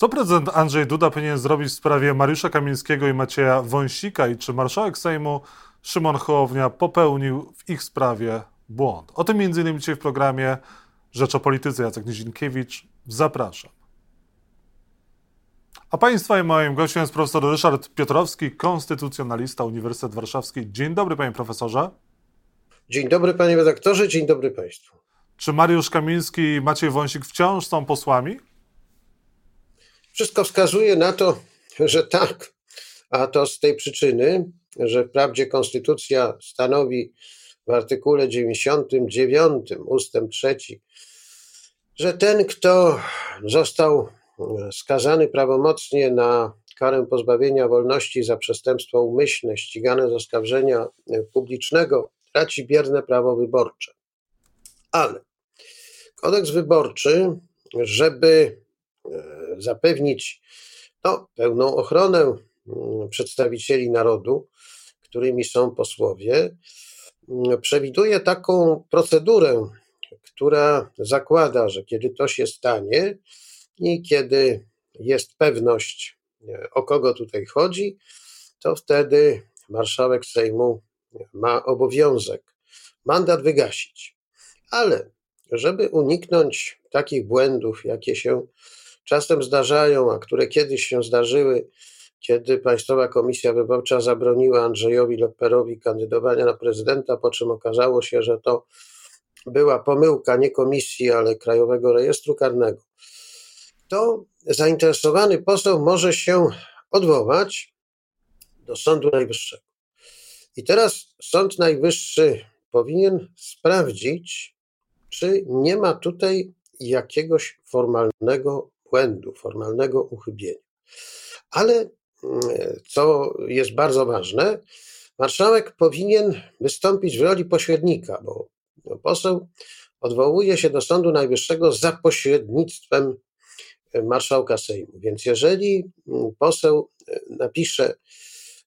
Co prezydent Andrzej Duda powinien zrobić w sprawie Mariusza Kamińskiego i Macieja Wąsika i czy marszałek Sejmu Szymon Hołownia popełnił w ich sprawie błąd? O tym m.in. dzisiaj w programie Rzecz o Polityce. Jacek Nizinkiewicz. Zapraszam. A Państwa i moim gościem jest profesor Ryszard Piotrowski, konstytucjonalista Uniwersytet Warszawski. Dzień dobry, panie profesorze. Dzień dobry, panie redaktorze, dzień dobry państwu. Czy Mariusz Kamiński i Maciej Wąsik wciąż są posłami? Wszystko wskazuje na to, że tak, a to z tej przyczyny, że wprawdzie konstytucja stanowi w artykule 99 ustęp 3, że ten, kto został skazany prawomocnie na karę pozbawienia wolności za przestępstwo umyślne ścigane z oskarżenia publicznego, traci bierne prawo wyborcze. Ale kodeks wyborczy, żeby e, zapewnić no, pełną ochronę mm, przedstawicieli narodu, którymi są posłowie, mm, przewiduje taką procedurę, która zakłada, że kiedy to się stanie i kiedy jest pewność, e, o kogo tutaj chodzi, to wtedy marszałek Sejmu ma obowiązek mandat wygasić. Ale żeby uniknąć takich błędów, jakie się czasem zdarzają, a które kiedyś się zdarzyły, kiedy Państwowa Komisja Wyborcza zabroniła Andrzejowi Lepperowi kandydowania na prezydenta, po czym okazało się, że to była pomyłka nie komisji, ale Krajowego Rejestru Karnego, to zainteresowany poseł może się odwołać do Sądu Najwyższego. I teraz Sąd Najwyższy powinien sprawdzić, czy nie ma tutaj jakiegoś formalnego błędu, formalnego uchybienia. Ale mm, co jest bardzo ważne, marszałek powinien wystąpić w roli pośrednika, bo poseł odwołuje się do Sądu Najwyższego za pośrednictwem marszałka Sejmu. Więc jeżeli mm, poseł e, napisze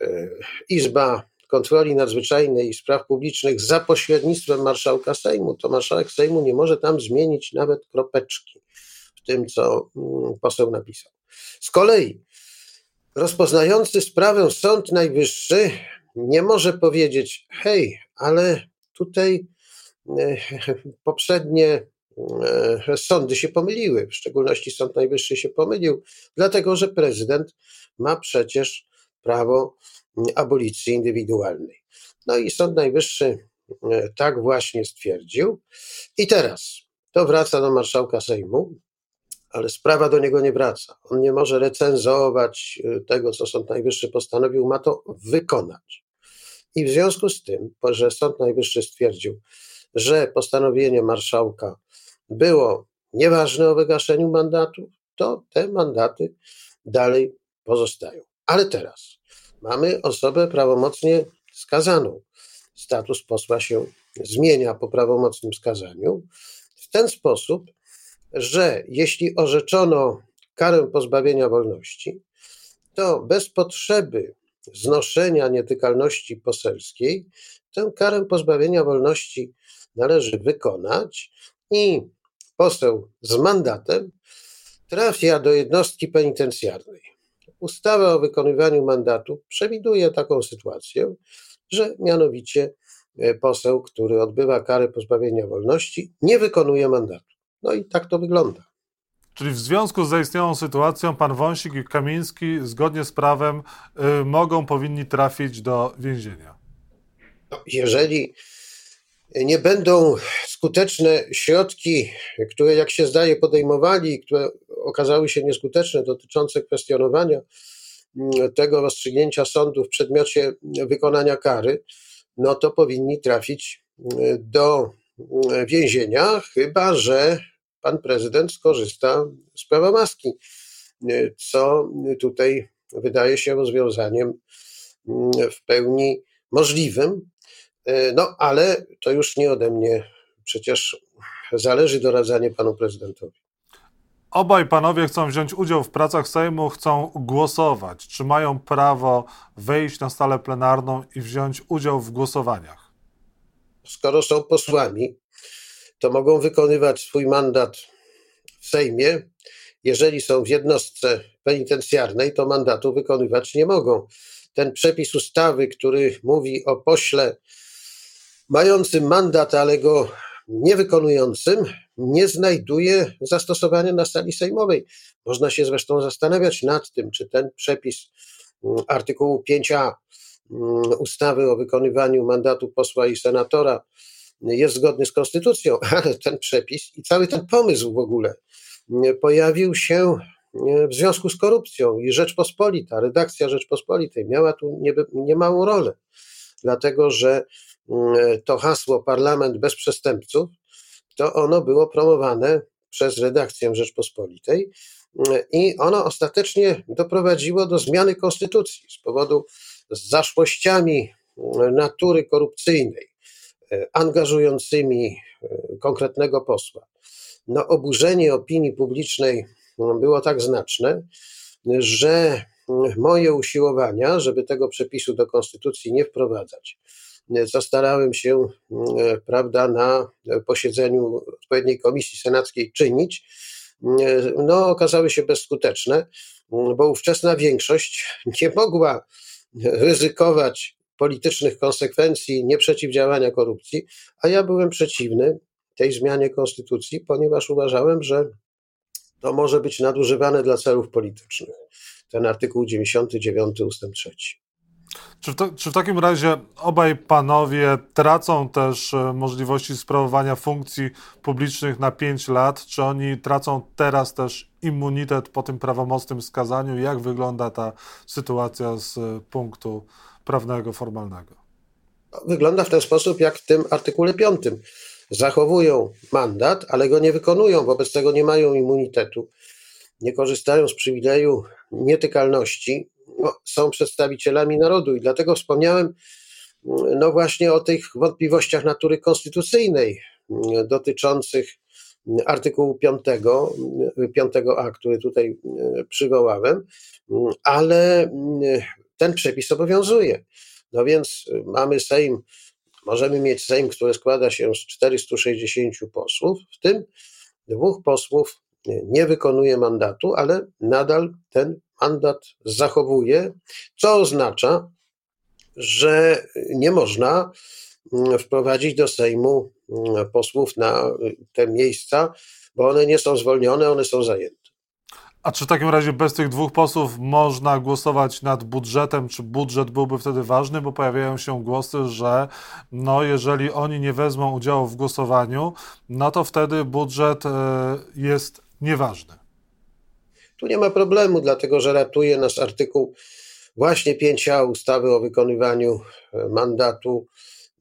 e, Izba Kontroli Nadzwyczajnej i Spraw Publicznych za pośrednictwem marszałka Sejmu, to marszałek Sejmu nie może tam zmienić nawet kropeczki w tym, co mm, poseł napisał. Z kolei rozpoznający sprawę Sąd Najwyższy nie może powiedzieć: hej, ale tutaj e, poprzednie e, sądy się pomyliły, w szczególności Sąd Najwyższy się pomylił, dlatego że prezydent ma przecież prawo abolicji indywidualnej. No i Sąd Najwyższy e, tak właśnie stwierdził. I teraz to wraca do marszałka Sejmu, ale sprawa do niego nie wraca. On nie może recenzować e, tego, co Sąd Najwyższy postanowił, ma to wykonać. I w związku z tym, że Sąd Najwyższy stwierdził, że postanowienie marszałka było nieważne o wygaszeniu mandatów, to te mandaty dalej pozostają. Ale teraz mamy osobę prawomocnie skazaną. Status posła się zmienia po prawomocnym skazaniu w ten sposób, że jeśli orzeczono karę pozbawienia wolności, to bez potrzeby znoszenia nietykalności poselskiej tę karę pozbawienia wolności należy wykonać i poseł z mandatem trafia do jednostki penitencjarnej. Ustawa o wykonywaniu mandatu przewiduje taką sytuację, że mianowicie e, poseł, który odbywa karę pozbawienia wolności, nie wykonuje mandatu. No i tak to wygląda. Czyli w związku z zaistniałą sytuacją pan Wąsik i Kamiński zgodnie z prawem y, mogą, powinni trafić do więzienia. No, jeżeli nie będą skuteczne środki, które jak się zdaje podejmowali, które okazały się nieskuteczne, dotyczące kwestionowania mm, tego rozstrzygnięcia sądu w przedmiocie wykonania kary, no to powinni trafić mm, do mm, więzienia, chyba że pan prezydent skorzysta z prawa maski, co tutaj wydaje się rozwiązaniem w pełni możliwym. No, ale to już nie ode mnie przecież zależy doradzanie panu prezydentowi. Obaj panowie chcą wziąć udział w pracach Sejmu, chcą głosować. Czy mają prawo wejść na salę plenarną i wziąć udział w głosowaniach? Skoro są posłami, to mogą wykonywać swój mandat w Sejmie jeżeli są w jednostce penitencjarnej, to mandatu wykonywać nie mogą. Ten przepis ustawy, który mówi o pośle mającym mandat, ale go niewykonującym, nie znajduje zastosowania na sali sejmowej. Można się zresztą zastanawiać nad tym, czy ten przepis mm, artykułu 5a mm, ustawy o wykonywaniu mandatu posła i senatora jest zgodny z konstytucją, ale ten przepis i cały ten pomysł w ogóle mm, pojawił się w związku z korupcją i Rzeczpospolita, redakcja Rzeczpospolitej miała tu niemałą rolę, dlatego że to hasło Parlament bez przestępców to ono było promowane przez redakcję Rzeczpospolitej i ono ostatecznie doprowadziło do zmiany konstytucji z powodu zaszłościami natury korupcyjnej, angażującymi konkretnego posła. No, oburzenie opinii publicznej było tak znaczne, że moje usiłowania, żeby tego przepisu do konstytucji nie wprowadzać, co starałem się, mm, prawda, na posiedzeniu odpowiedniej komisji senackiej czynić, mm, no, okazały się bezskuteczne, mm, bo ówczesna większość nie mogła ryzykować politycznych konsekwencji nieprzeciwdziałania korupcji, a ja byłem przeciwny tej zmianie konstytucji, ponieważ uważałem, że to może być nadużywane dla celów politycznych. Ten artykuł 99 ustęp 3. Czy w, to, czy w, takim razie obaj panowie tracą też e, możliwości sprawowania funkcji publicznych na 5 lat? Czy oni tracą teraz też immunitet po tym prawomocnym skazaniu? Jak wygląda ta sytuacja z e, punktu prawnego, formalnego? Wygląda w ten sposób, jak w tym artykule 5. Zachowują mandat, ale go nie wykonują, wobec tego nie mają immunitetu, nie korzystają z przywileju nietykalności, no, są przedstawicielami narodu i dlatego wspomniałem no właśnie o tych wątpliwościach natury konstytucyjnej dotyczących artykułu 5, 5a, który tutaj przywołałem, ale ten przepis obowiązuje. No więc mamy Sejm, możemy mieć Sejm, który składa się z 460 posłów, w tym dwóch posłów nie wykonuje mandatu, ale nadal ten mandat zachowuje, co oznacza, że nie można mm, wprowadzić do Sejmu mm, posłów na te miejsca, bo one nie są zwolnione, one są zajęte. A czy w takim razie bez tych dwóch posłów można głosować nad budżetem? Czy budżet byłby wtedy ważny? Bo pojawiają się głosy, że no, jeżeli oni nie wezmą udziału w głosowaniu, no to wtedy budżet e, jest nieważny. Tu nie ma problemu, dlatego że ratuje nas artykuł właśnie 5a ustawy o wykonywaniu e, mandatu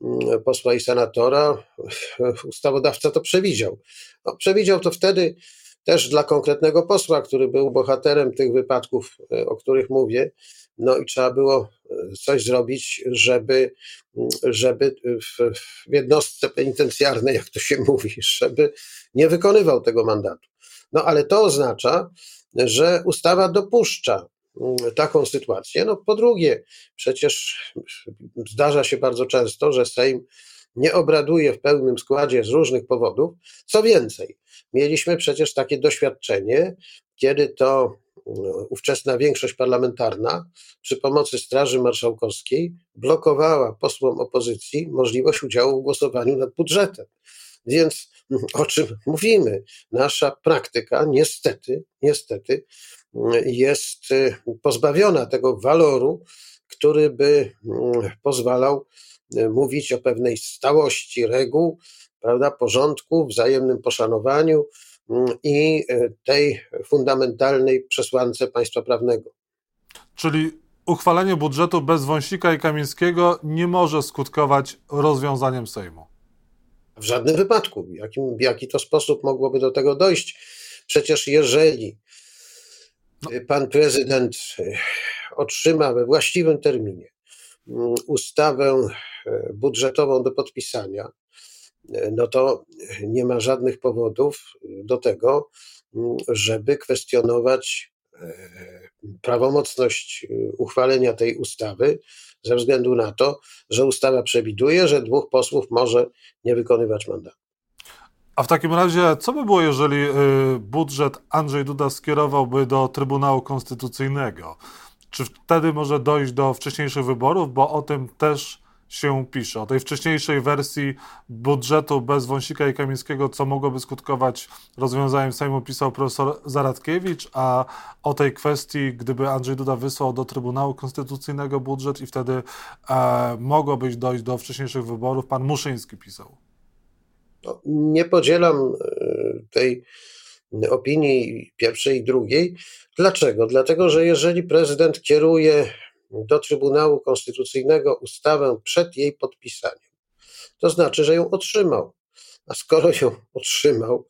mm, posła i senatora. Ustawodawca to przewidział. No, przewidział to wtedy też dla konkretnego posła, który był bohaterem tych wypadków, e, o których mówię. No i trzeba było e, coś zrobić, żeby, mm, żeby w, w jednostce penitencjarnej, jak to się mówi, żeby nie wykonywał tego mandatu. No ale to oznacza, że ustawa dopuszcza mm, taką sytuację. No po drugie, przecież zdarza się bardzo często, że Sejm nie obraduje w pełnym składzie z różnych powodów. Co więcej, mieliśmy przecież takie doświadczenie, kiedy to mm, ówczesna większość parlamentarna przy pomocy Straży Marszałkowskiej blokowała posłom opozycji możliwość udziału w głosowaniu nad budżetem. Więc o czym mówimy? Nasza praktyka niestety, niestety jest y, pozbawiona tego waloru, który by mm, pozwalał y, mówić o pewnej stałości reguł, prawda, porządku, wzajemnym poszanowaniu mm, i y, tej fundamentalnej przesłance państwa prawnego. Czyli uchwalenie budżetu bez Wąsika i Kamińskiego nie może skutkować rozwiązaniem Sejmu. W żadnym wypadku. Jakim, w jaki to sposób mogłoby do tego dojść? Przecież jeżeli no. pan prezydent e, otrzyma we właściwym terminie mm, ustawę e, budżetową do podpisania, no to nie ma żadnych powodów do tego, mm, żeby kwestionować prawomocność uchwalenia tej ustawy ze względu na to, że ustawa przewiduje, że dwóch posłów może nie wykonywać mandatu. A w takim razie, co by było, jeżeli y, budżet Andrzej Duda skierowałby do Trybunału Konstytucyjnego? Czy wtedy może dojść do wcześniejszych wyborów? Bo o tym też się pisze. O tej wcześniejszej wersji budżetu bez Wąsika i Kamińskiego, co mogłoby skutkować rozwiązaniem Sejmu, pisał profesor Zaradkiewicz, a o tej kwestii, gdyby Andrzej Duda wysłał do Trybunału Konstytucyjnego budżet i wtedy e, mogłoby dojść do wcześniejszych wyborów, pan Muszyński pisał. No, nie podzielam e, tej opinii pierwszej i drugiej. Dlaczego? Dlatego, że jeżeli prezydent kieruje do Trybunału Konstytucyjnego ustawę przed jej podpisaniem, to znaczy, że ją otrzymał. A skoro ją otrzymał,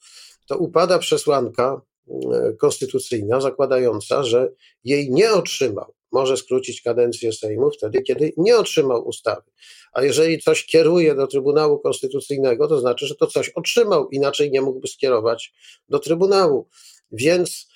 to upada przesłanka e, konstytucyjna zakładająca, że jej nie otrzymał. Może skrócić kadencję Sejmu wtedy, kiedy nie otrzymał ustawy. A jeżeli coś kieruje do Trybunału Konstytucyjnego, to znaczy, że to coś otrzymał, inaczej nie mógłby skierować do Trybunału. Więc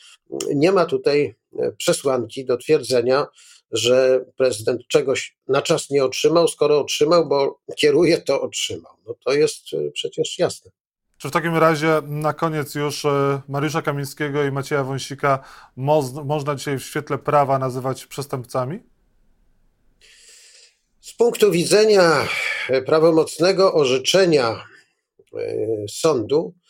nie ma tutaj e, przesłanki do twierdzenia, że prezydent czegoś na czas nie otrzymał, skoro otrzymał, bo kieruje, to otrzymał. No to jest e, przecież jasne. Czy w takim razie na koniec już e, Mariusza Kamińskiego i Macieja Wąsika moz, można dzisiaj w świetle prawa nazywać przestępcami? Z punktu widzenia prawomocnego orzeczenia sądu, Y,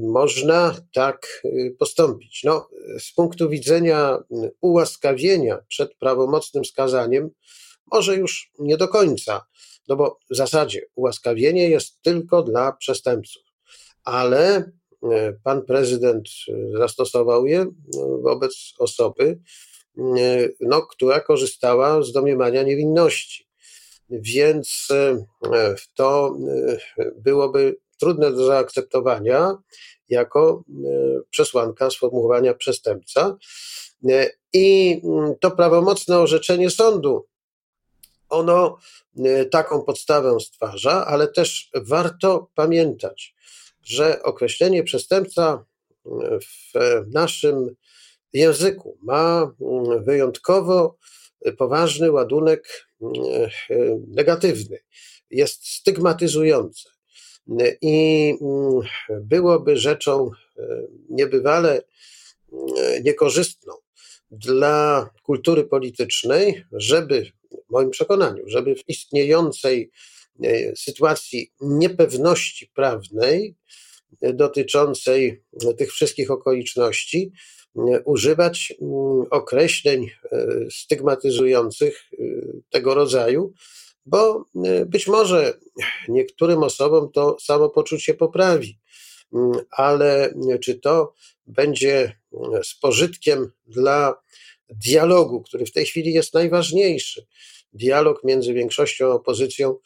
można tak y, postąpić. No, z punktu widzenia ułaskawienia przed prawomocnym skazaniem, może już nie do końca, no bo w zasadzie ułaskawienie jest tylko dla przestępców, ale y, pan prezydent zastosował je wobec osoby, no, która korzystała z domniemania niewinności. Więc to byłoby trudne do zaakceptowania jako e, przesłanka sformułowania przestępca. E, I mm, to prawomocne orzeczenie sądu, ono e, taką podstawę stwarza, ale też warto pamiętać, że określenie przestępca w naszym języku ma mm, wyjątkowo poważny ładunek mm, negatywny, jest stygmatyzujące. I mm, byłoby rzeczą e, niebywale e, niekorzystną dla kultury politycznej, żeby, w moim przekonaniu, żeby w istniejącej e, sytuacji niepewności prawnej dotyczącej tych wszystkich okoliczności, używać mm, określeń stygmatyzujących tego rodzaju, bo y, być może niektórym osobom to samopoczucie poprawi, mm, ale czy to będzie z pożytkiem dla dialogu, który w tej chwili jest najważniejszy, dialog między większością a opozycją,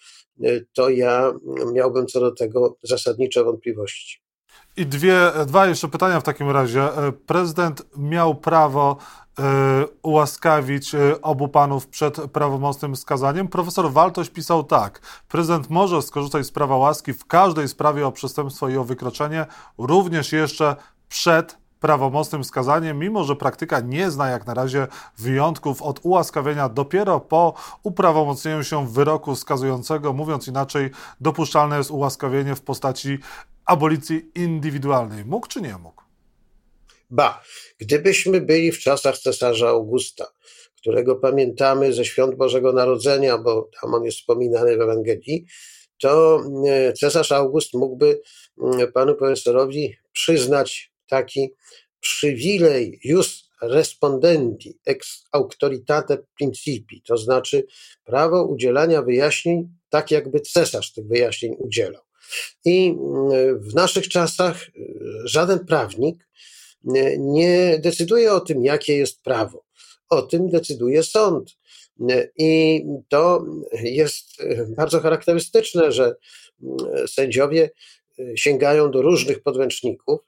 y, to ja miałbym co do tego zasadnicze wątpliwości. I dwie, dwa jeszcze pytania w takim razie. Prezydent miał prawo E, ułaskawić e, obu panów przed prawomocnym skazaniem. Profesor Waltoś pisał tak: Prezydent może skorzystać z prawa łaski w każdej sprawie o przestępstwo i o wykroczenie, również jeszcze przed prawomocnym skazaniem, mimo że praktyka nie zna jak na razie wyjątków od ułaskawienia dopiero po uprawomocnieniu się wyroku skazującego. Mówiąc inaczej, dopuszczalne jest ułaskawienie w postaci abolicji indywidualnej. Mógł czy nie mógł? Ba, gdybyśmy byli w czasach cesarza Augusta, którego pamiętamy ze świąt Bożego Narodzenia, bo tam on jest wspominany w Ewangelii, to e, cesarz August mógłby mm, panu profesorowi przyznać taki przywilej jus respondendi ex auctoritate principi, to znaczy prawo udzielania wyjaśnień tak, jakby cesarz tych wyjaśnień udzielał. I mm, w naszych czasach e, żaden prawnik nie decyduje o tym, jakie jest prawo. O tym decyduje sąd. I to jest bardzo charakterystyczne, że sędziowie sięgają do różnych podręczników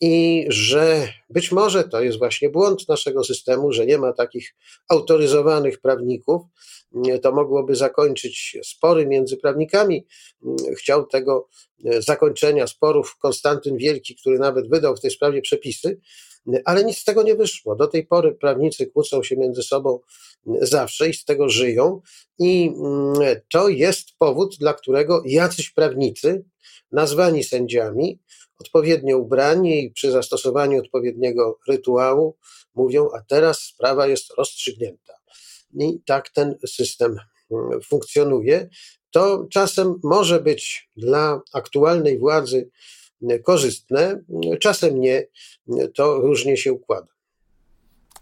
i że być może to jest właśnie błąd naszego systemu, że nie ma takich autoryzowanych prawników. To mogłoby zakończyć spory między prawnikami. Chciał tego zakończenia sporów Konstantyn Wielki, który nawet wydał w tej sprawie przepisy, ale nic z tego nie wyszło. Do tej pory prawnicy kłócą się między sobą zawsze i z tego żyją, i mm, to jest powód, dla którego jacyś prawnicy, nazwani sędziami, odpowiednio ubrani i przy zastosowaniu odpowiedniego rytuału, mówią: A teraz sprawa jest rozstrzygnięta. I tak ten system mm, funkcjonuje. To czasem może być dla aktualnej władzy korzystne, czasem nie. To różnie się układa.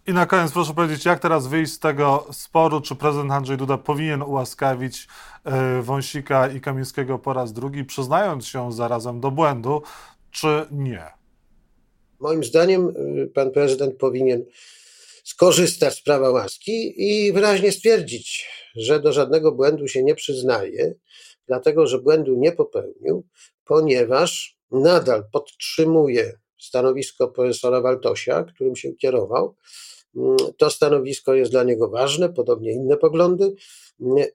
I na koniec proszę powiedzieć, jak teraz wyjść z tego sporu, czy prezydent Andrzej Duda powinien ułaskawić e, Wąsika i Kamińskiego po raz drugi, przyznając się zarazem do błędu, czy nie? Moim zdaniem y, pan prezydent powinien skorzystać z prawa łaski i wyraźnie stwierdzić, że do żadnego błędu się nie przyznaje, dlatego że błędu nie popełnił, ponieważ nadal podtrzymuje stanowisko profesora Waltosia, którym się kierował. Mm, to stanowisko jest dla niego ważne, podobnie inne poglądy,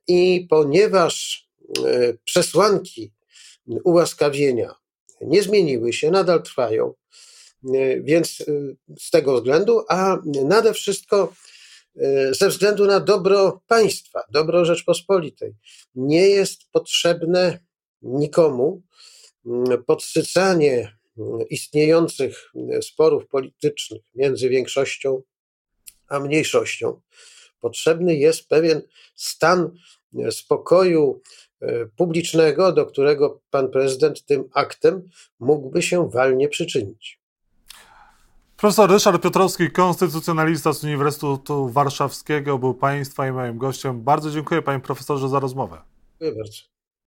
i ponieważ y, przesłanki ułaskawienia nie zmieniły się, nadal trwają. E, więc e, z tego względu, a nade wszystko e, ze względu na dobro państwa, dobro Rzeczpospolitej, nie jest potrzebne nikomu podsycanie istniejących sporów politycznych między większością a mniejszością. Potrzebny jest pewien stan spokoju publicznego, do którego pan prezydent tym aktem mógłby się walnie przyczynić. Profesor Ryszard Piotrowski, konstytucjonalista z Uniwersytetu Warszawskiego, był Państwa i moim gościem. Bardzo dziękuję Panie Profesorze za rozmowę. Dziękuję bardzo.